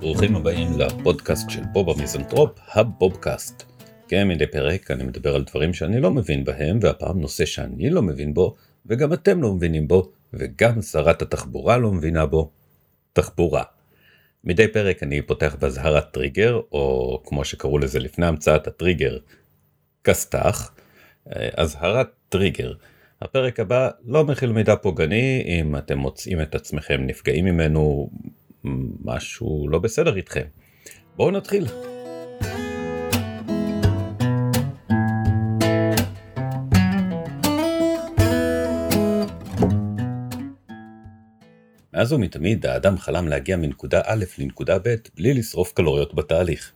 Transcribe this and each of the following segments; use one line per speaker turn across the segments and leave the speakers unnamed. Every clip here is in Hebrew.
ברוכים הבאים לפודקאסט של בוב המיזנטרופ, הבובקאסט. כן, מדי פרק אני מדבר על דברים שאני לא מבין בהם, והפעם נושא שאני לא מבין בו, וגם אתם לא מבינים בו, וגם שרת התחבורה לא מבינה בו. תחבורה. מדי פרק אני פותח באזהרת טריגר, או כמו שקראו לזה לפני המצאת הטריגר, כסת"ח, אזהרת טריגר. הפרק הבא לא מכיל מידע פוגעני, אם אתם מוצאים את עצמכם נפגעים ממנו, משהו לא בסדר איתכם. בואו נתחיל. מאז ומתמיד האדם חלם להגיע מנקודה א' לנקודה ב' בלי לשרוף קלוריות בתהליך.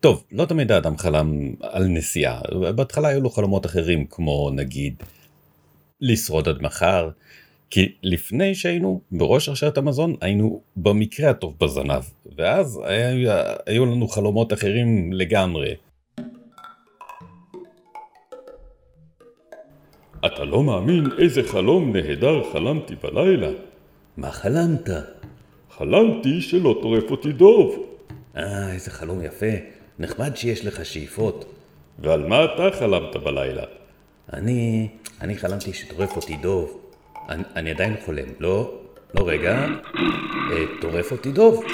טוב, לא תמיד האדם חלם על נסיעה, בהתחלה היו לו חלומות אחרים כמו נגיד לשרוד עד מחר, כי לפני שהיינו בראש רשת המזון היינו במקרה הטוב בזנב, ואז היה, היו לנו חלומות אחרים לגמרי.
אתה לא מאמין איזה חלום נהדר חלמתי בלילה.
מה חלמת?
חלמתי שלא טורף אותי דוב.
אה, איזה חלום יפה. נחמד שיש לך שאיפות.
ועל מה אתה חלמת בלילה?
אני... אני חלמתי שטורף אותי דוב. אני, אני עדיין חולם. לא, לא רגע. אה, טורף אותי דוב.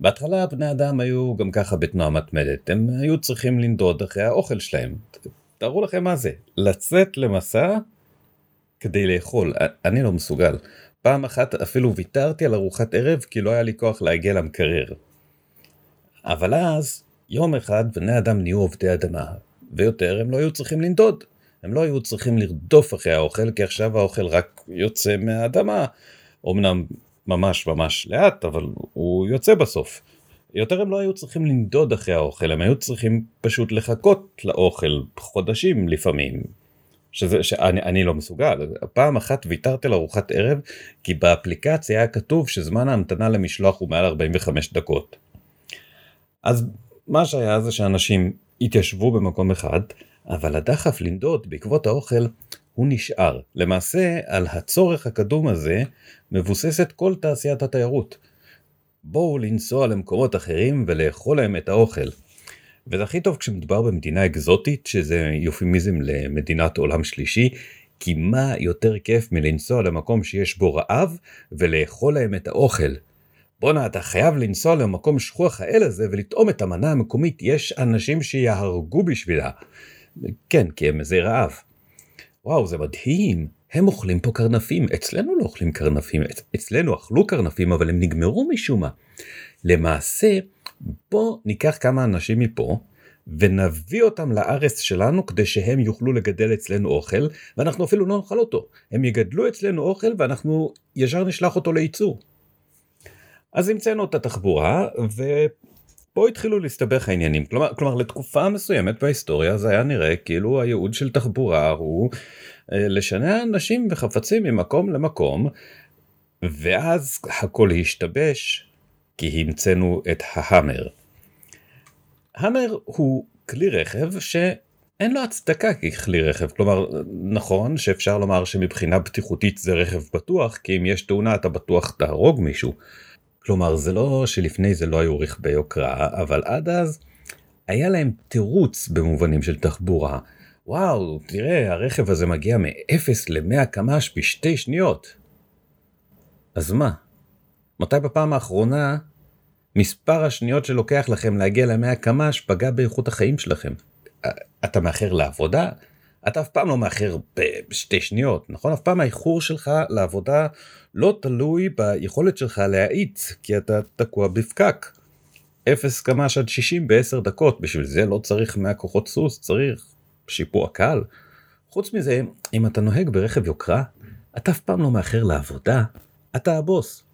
בהתחלה בני אדם היו גם ככה בתנועה מתמדת. הם היו צריכים לנדוד אחרי האוכל שלהם. תארו לכם מה זה. לצאת למסע כדי לאכול. אני לא מסוגל. פעם אחת אפילו ויתרתי על ארוחת ערב כי לא היה לי כוח להגיע למקרר. אבל אז, יום אחד בני אדם נהיו עובדי אדמה, ויותר הם לא היו צריכים לנדוד. הם לא היו צריכים לרדוף אחרי האוכל, כי עכשיו האוכל רק יוצא מהאדמה. אמנם ממש ממש לאט, אבל הוא יוצא בסוף. יותר הם לא היו צריכים לנדוד אחרי האוכל, הם היו צריכים פשוט לחכות לאוכל חודשים לפעמים, שזה, שאני לא מסוגל. פעם אחת ויתרתי על ארוחת ערב, כי באפליקציה היה כתוב שזמן ההמתנה למשלוח הוא מעל 45 דקות. אז מה שהיה זה שאנשים התיישבו במקום אחד, אבל הדחף לנדוד בעקבות האוכל הוא נשאר. למעשה, על הצורך הקדום הזה מבוססת כל תעשיית התיירות. בואו לנסוע למקומות אחרים ולאכול להם את האוכל. וזה הכי טוב כשמדובר במדינה אקזוטית, שזה יופימיזם למדינת עולם שלישי, כי מה יותר כיף מלנסוע למקום שיש בו רעב ולאכול להם את האוכל. בואנה, אתה חייב לנסוע למקום שכוח האל הזה ולטעום את המנה המקומית, יש אנשים שיהרגו בשבילה. כן, כי הם איזה רעב. וואו, זה מדהים, הם אוכלים פה קרנפים, אצלנו לא אוכלים קרנפים, אצלנו אכלו קרנפים אבל הם נגמרו משום מה. למעשה, בוא ניקח כמה אנשים מפה ונביא אותם לארץ שלנו כדי שהם יוכלו לגדל אצלנו אוכל ואנחנו אפילו לא נאכל אותו. הם יגדלו אצלנו אוכל ואנחנו ישר נשלח אותו לייצור. אז המצאנו את התחבורה ופה התחילו להסתבך העניינים. כלומר, כלומר לתקופה מסוימת בהיסטוריה זה היה נראה כאילו הייעוד של תחבורה הוא אה, לשנע אנשים וחפצים ממקום למקום ואז הכל השתבש כי המצאנו את ההאמר. המר הוא כלי רכב שאין לו הצדקה ככלי רכב, כלומר נכון שאפשר לומר שמבחינה בטיחותית זה רכב בטוח, כי אם יש תאונה אתה בטוח תהרוג מישהו. כלומר זה לא שלפני זה לא היו רכבי יוקרה, אבל עד אז היה להם תירוץ במובנים של תחבורה. וואו, תראה, הרכב הזה מגיע מ-0 ל-100 קמ"ש בשתי שניות. אז מה? מתי בפעם האחרונה מספר השניות שלוקח לכם להגיע ל-100 קמ"ש פגע באיכות החיים שלכם? אתה מאחר לעבודה? אתה אף פעם לא מאחר בשתי שניות, נכון? אף פעם האיחור שלך לעבודה לא תלוי ביכולת שלך להאיץ, כי אתה תקוע בפקק. 0 קמ"ש עד 60 ב-10 דקות, בשביל זה לא צריך 100 כוחות סוס, צריך שיפוע קל. חוץ מזה, אם אתה נוהג ברכב יוקרה, אתה אף פעם לא מאחר לעבודה, אתה הבוס.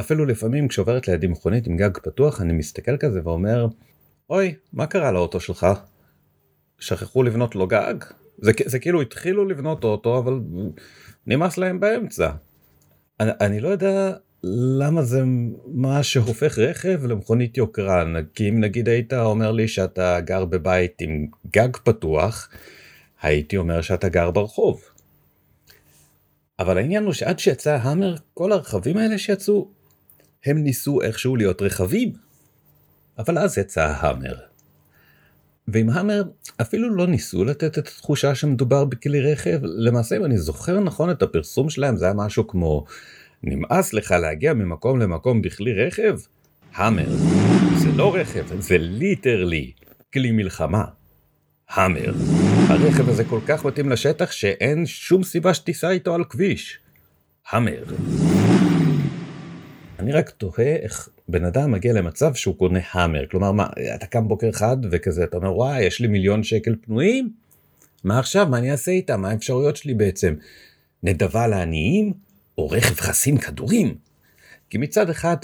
אפילו לפעמים כשעוברת לידי מכונית עם גג פתוח אני מסתכל כזה ואומר אוי מה קרה לאוטו שלך? שכחו לבנות לו גג? זה, זה כאילו התחילו לבנות אוטו אבל נמאס להם באמצע. אני, אני לא יודע למה זה מה שהופך רכב למכונית יוקרן כי אם נגיד היית אומר לי שאתה גר בבית עם גג פתוח הייתי אומר שאתה גר ברחוב. אבל העניין הוא שעד שיצא המר כל הרכבים האלה שיצאו הם ניסו איכשהו להיות רכבים. אבל אז יצא ההאמר. ועם האמר אפילו לא ניסו לתת את התחושה שמדובר בכלי רכב, למעשה אם אני זוכר נכון את הפרסום שלהם זה היה משהו כמו נמאס לך להגיע ממקום למקום בכלי רכב? האמר. זה לא רכב, זה ליטרלי כלי מלחמה. האמר. הרכב הזה כל כך מתאים לשטח שאין שום סיבה שתיסע איתו על כביש. האמר. אני רק תוהה איך בן אדם מגיע למצב שהוא קונה האמר כלומר מה אתה קם בוקר אחד וכזה אתה אומר וואי יש לי מיליון שקל פנויים? מה עכשיו? מה אני אעשה איתם? מה האפשרויות שלי בעצם? נדבה לעניים או רכב חסין כדורים? כי מצד אחד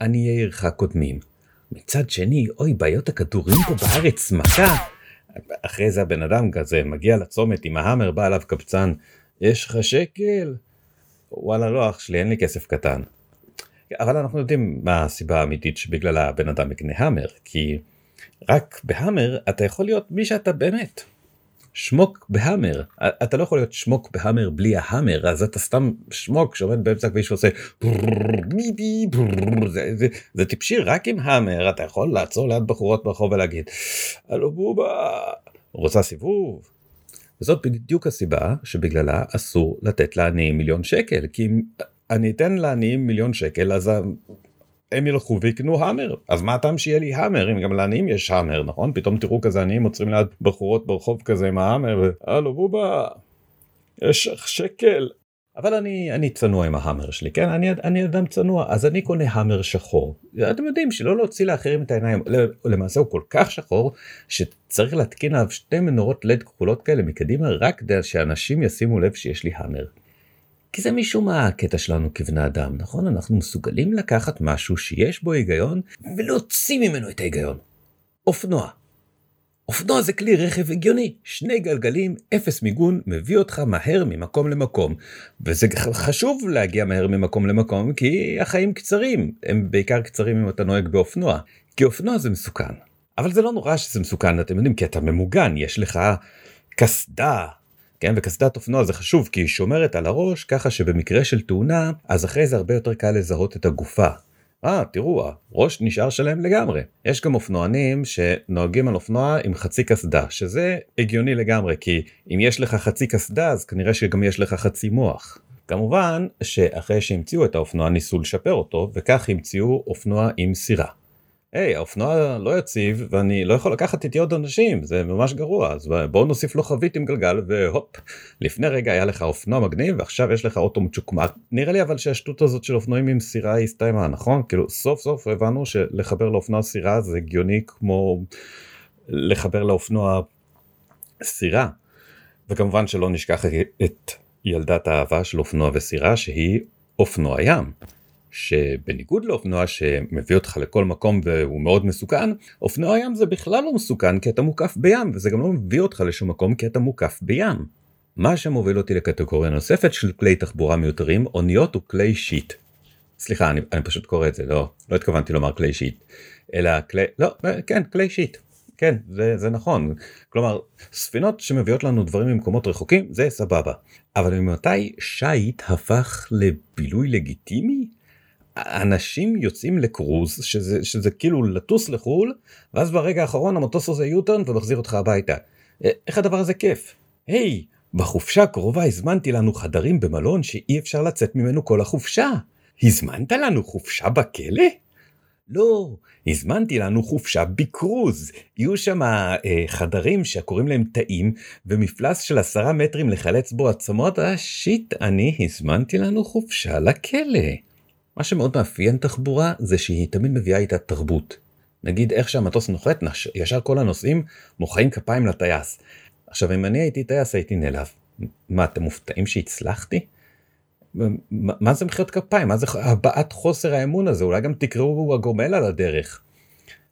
עניי עירך קודמים. מצד שני אוי בעיות הכדורים פה בארץ מכה אחרי זה הבן אדם כזה מגיע לצומת עם ההאמר בא אליו קבצן יש לך שקל וואלה לא אח שלי אין לי כסף קטן אבל אנחנו יודעים מה הסיבה האמיתית שבגלל הבן אדם יקנה המר כי רק בהמר אתה יכול להיות מי שאתה באמת. שמוק בהמר אתה לא יכול להיות שמוק בהמר בלי ההמר אז אתה סתם שמוק שעומד באמצע הכביש ועושה זה, זה, זה טיפשי רק עם המר אתה יכול לעצור ליד בחורות ברחוב ולהגיד הלו בובה רוצה סיבוב. וזאת בדיוק הסיבה שבגללה אסור לתת לעניים מיליון שקל כי אני אתן לעניים מיליון שקל אז הם ילכו ויקנו המר. אז מה הטעם שיהיה לי המר? אם גם לעניים יש המר נכון? פתאום תראו כזה עניים עוצרים ליד בחורות ברחוב כזה עם ההמר הלו בובה יש לך שקל. אבל אני אני צנוע עם ההמר שלי כן? אני אני אדם צנוע אז אני קונה המר שחור. אתם יודעים שלא להוציא לאחרים את העיניים. למעשה הוא כל כך שחור שצריך להתקין עליו שתי מנורות לד כחולות כאלה מקדימה רק כדי שאנשים ישימו לב שיש לי המר. כי זה משום מה הקטע שלנו כבני אדם, נכון? אנחנו מסוגלים לקחת משהו שיש בו היגיון ולהוציא ממנו את ההיגיון. אופנוע. אופנוע זה כלי רכב הגיוני, שני גלגלים, אפס מיגון, מביא אותך מהר ממקום למקום. וזה חשוב להגיע מהר ממקום למקום כי החיים קצרים, הם בעיקר קצרים אם אתה נוהג באופנוע. כי אופנוע זה מסוכן. אבל זה לא נורא שזה מסוכן, אתם יודעים, כי אתה ממוגן, יש לך קסדה, כן וקסדת אופנוע זה חשוב כי היא שומרת על הראש ככה שבמקרה של תאונה אז אחרי זה הרבה יותר קל לזהות את הגופה. אה תראו הראש נשאר שלם לגמרי יש גם אופנוענים שנוהגים על אופנוע עם חצי קסדה שזה הגיוני לגמרי כי אם יש לך חצי קסדה אז כנראה שגם יש לך חצי מוח. כמובן שאחרי שהמציאו את האופנוע ניסו לשפר אותו וכך המציאו אופנוע עם סירה. היי hey, האופנוע לא יציב ואני לא יכול לקחת איתי עוד אנשים זה ממש גרוע אז בואו נוסיף לו חבית עם גלגל והופ לפני רגע היה לך אופנוע מגניב ועכשיו יש לך אוטו מצ'וקמק. נראה לי אבל שהשטות הזאת של אופנועים עם סירה הסתיימה נכון? כאילו סוף סוף הבנו שלחבר לאופנוע סירה זה הגיוני כמו לחבר לאופנוע סירה. וכמובן שלא נשכח את ילדת האהבה של אופנוע וסירה שהיא אופנוע ים. שבניגוד לאופנוע שמביא אותך לכל מקום והוא מאוד מסוכן, אופנוע ים זה בכלל לא מסוכן כי אתה מוקף בים וזה גם לא מביא אותך לשום מקום כי אתה מוקף בים. מה שמוביל אותי לקטגוריה נוספת של כלי תחבורה מיותרים, אוניות וכלי שיט. סליחה, אני, אני פשוט קורא את זה, לא, לא התכוונתי לומר כלי שיט, אלא כלי, לא, כן, כלי שיט. כן, זה, זה נכון. כלומר, ספינות שמביאות לנו דברים ממקומות רחוקים, זה סבבה. אבל ממתי שיט הפך לבילוי לגיטימי? אנשים יוצאים לקרוז שזה שזה כאילו לטוס לחו"ל ואז ברגע האחרון המטוס עושה יוטרן ומחזיר אותך הביתה. אה, איך הדבר הזה כיף? היי, hey, בחופשה הקרובה הזמנתי לנו חדרים במלון שאי אפשר לצאת ממנו כל החופשה. הזמנת לנו חופשה בכלא? לא, הזמנתי לנו חופשה בקרוז. יהיו שם אה, חדרים שקוראים להם תאים ומפלס של עשרה מטרים לחלץ בו עצמות. אה שיט, אני הזמנתי לנו חופשה לכלא. מה שמאוד מאפיין תחבורה זה שהיא תמיד מביאה איתה תרבות. נגיד איך שהמטוס נוחת ישר כל הנוסעים מוחאים כפיים לטייס. עכשיו אם אני הייתי טייס הייתי נעלב. מה אתם מופתעים שהצלחתי? מה זה מחיאות כפיים? מה זה הבעת חוסר האמון הזה? אולי גם תקראו הגומל על הדרך.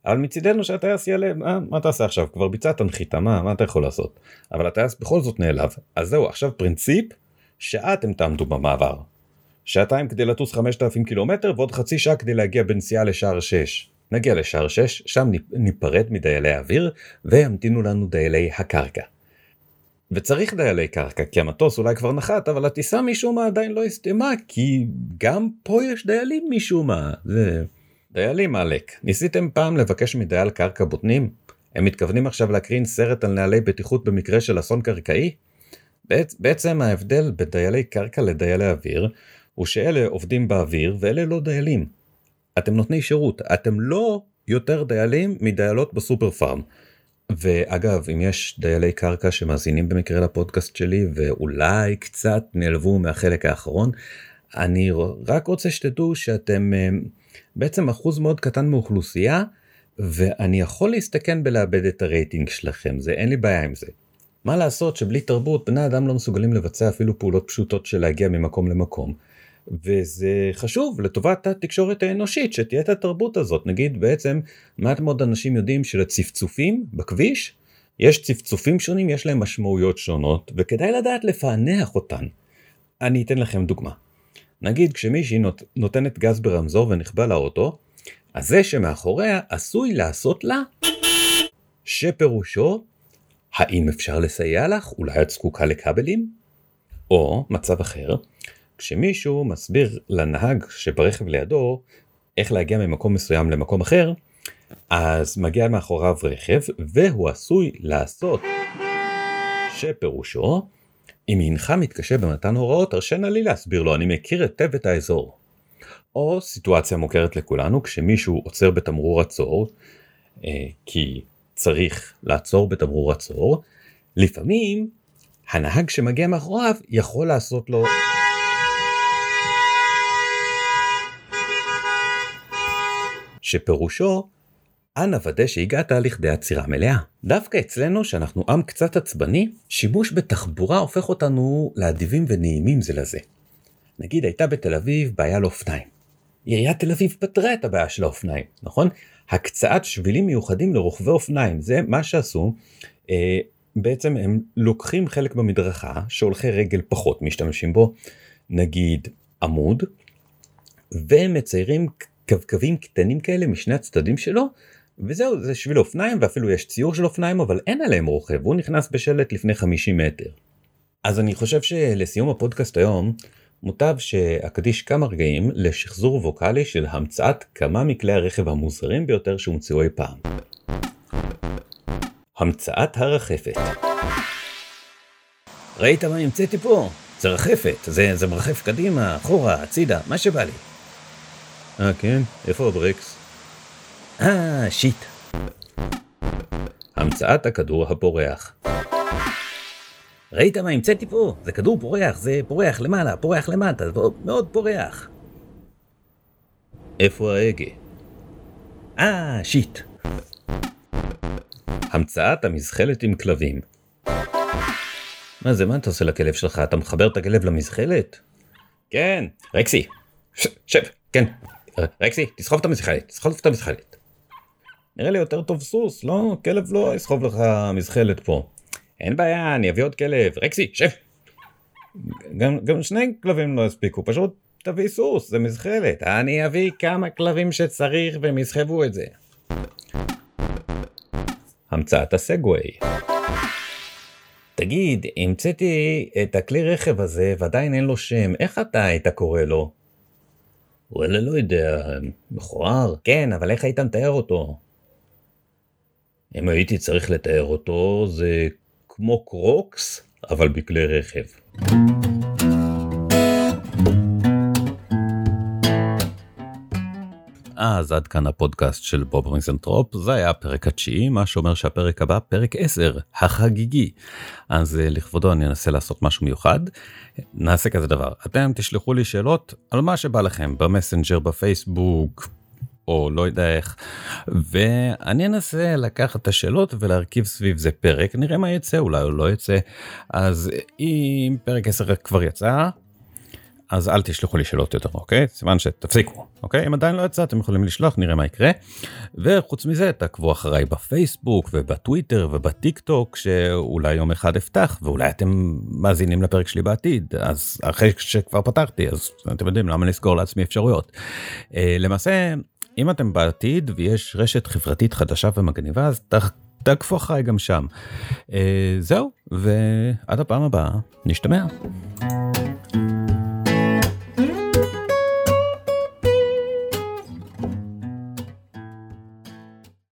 אבל מצידנו שהטייס יעלה, מה, מה תעשה עכשיו? כבר ביצעת נחיתה, מה, מה אתה יכול לעשות? אבל הטייס בכל זאת נעלב. אז זהו, עכשיו פרינציפ, שעה אתם תעמדו במעבר. שעתיים כדי לטוס 5,000 קילומטר ועוד חצי שעה כדי להגיע בנסיעה לשער 6. נגיע לשער 6, שם ניפרד מדיילי האוויר וימתינו לנו דיילי הקרקע. וצריך דיילי קרקע כי המטוס אולי כבר נחת אבל הטיסה משום מה עדיין לא הסתיימה כי גם פה יש דיילים משום מה. זה... דיילים עלק, ניסיתם פעם לבקש מדייל קרקע בוטנים? הם מתכוונים עכשיו להקרין סרט על נהלי בטיחות במקרה של אסון קרקעי? בעצם ההבדל בין דיילי קרקע לדיילי אוויר הוא שאלה עובדים באוויר ואלה לא דיילים. אתם נותני שירות, אתם לא יותר דיילים מדיילות בסופר פארם. ואגב אם יש דיילי קרקע שמאזינים במקרה לפודקאסט שלי ואולי קצת נעלבו מהחלק האחרון אני רק רוצה שתדעו שאתם אה, בעצם אחוז מאוד קטן מאוכלוסייה ואני יכול להסתכן בלאבד את הרייטינג שלכם זה אין לי בעיה עם זה. מה לעשות שבלי תרבות בני אדם לא מסוגלים לבצע אפילו פעולות פשוטות של להגיע ממקום למקום. וזה חשוב לטובת התקשורת האנושית שתהיה את התרבות הזאת נגיד בעצם מעט מאוד אנשים יודעים שלצפצופים בכביש יש צפצופים שונים יש להם משמעויות שונות וכדאי לדעת לפענח אותן. אני אתן לכם דוגמה. נגיד כשמישהי נות, נותנת גז ברמזור ונכבה לאוטו אז זה שמאחוריה עשוי לעשות לה שפירושו האם אפשר לסייע לך אולי את זקוקה לכבלים? או מצב אחר כשמישהו מסביר לנהג שברכב לידו איך להגיע ממקום מסוים למקום אחר, אז מגיע מאחוריו רכב והוא עשוי לעשות שפירושו אם אינך מתקשה במתן הוראות הרשנה לי להסביר לו אני מכיר היטב את האזור. או סיטואציה מוכרת לכולנו כשמישהו עוצר בתמרור עצור אה, כי צריך לעצור בתמרור עצור לפעמים הנהג שמגיע מאחוריו יכול לעשות לו שפירושו אנא ודא שהגעת לכדי עצירה מלאה. דווקא אצלנו שאנחנו עם קצת עצבני, שימוש בתחבורה הופך אותנו לאדיבים ונעימים זה לזה. נגיד הייתה בתל אביב בעיה לאופניים. עיריית תל אביב פתרה את הבעיה של האופניים, נכון? הקצאת שבילים מיוחדים לרוכבי אופניים, זה מה שעשו. אה, בעצם הם לוקחים חלק במדרכה שהולכי רגל פחות משתמשים בו, נגיד עמוד, ומציירים קווים קטנים כאלה משני הצדדים שלו וזהו זה שביל אופניים ואפילו יש ציור של אופניים אבל אין עליהם רוכב הוא נכנס בשלט לפני 50 מטר. אז אני חושב שלסיום הפודקאסט היום מוטב שאקדיש כמה רגעים לשחזור ווקאלי של המצאת כמה מכלי הרכב המוזרים ביותר שהומצאו אי פעם. המצאת הרחפת ראית מה המצאתי פה? זה רחפת, זה, זה מרחף קדימה, אחורה, הצידה, מה שבא לי.
אה כן? איפה הברקס?
אה שיט. המצאת הכדור הפורח. ראית מה המצאתי פה? זה כדור פורח, זה פורח למעלה, פורח למטה, זה מאוד פורח.
איפה ההגה?
אה, שיט. המצאת המזחלת עם כלבים. מה זה, מה אתה עושה לכלב שלך? אתה מחבר את הכלב למזחלת? כן, רקסי. שב, כן, רקסי, תסחוב את המזחלת, תסחוב את המזחלת. נראה לי יותר טוב סוס, לא? כלב לא יסחוב לך מזחלת פה. אין בעיה, אני אביא עוד כלב. רקסי, שב! גם, גם שני כלבים לא יספיקו, פשוט תביא סוס, זה מזחלת. אני אביא כמה כלבים שצריך והם יסחבו את זה. המצאת הסגווי. תגיד, המצאתי את הכלי רכב הזה ועדיין אין לו שם, איך אתה היית קורא לו?
וואלה לא יודע, מכוער?
כן, אבל איך היית מתאר אותו?
אם הייתי צריך לתאר אותו, זה כמו קרוקס, אבל בכלי רכב.
אז עד כאן הפודקאסט של בוב המיזנטרופ, זה היה הפרק התשיעי, מה שאומר שהפרק הבא פרק 10, החגיגי. אז אה, לכבודו אני אנסה לעשות משהו מיוחד. נעשה כזה דבר, אתם תשלחו לי שאלות על מה שבא לכם, במסנג'ר, בפייסבוק, או לא יודע איך, ואני אנסה לקחת את השאלות ולהרכיב סביב זה פרק, נראה מה יצא, אולי הוא לא יצא. אז אם פרק 10 כבר יצא, אז אל תשלחו לי שאלות יותר, אוקיי? סימן שתפסיקו, אוקיי? אם עדיין לא יצא, אתם יכולים לשלוח, נראה מה יקרה. וחוץ מזה, תעקבו אחריי בפייסבוק ובטוויטר ובטיק טוק, שאולי יום אחד אפתח, ואולי אתם מאזינים לפרק שלי בעתיד, אז אחרי שכבר פתחתי, אז אתם יודעים למה לסגור לעצמי אפשרויות. אה, למעשה, אם אתם בעתיד ויש רשת חברתית חדשה ומגניבה, אז תעקפו אחריי גם שם. אה, זהו, ועד הפעם הבאה, נשתמע.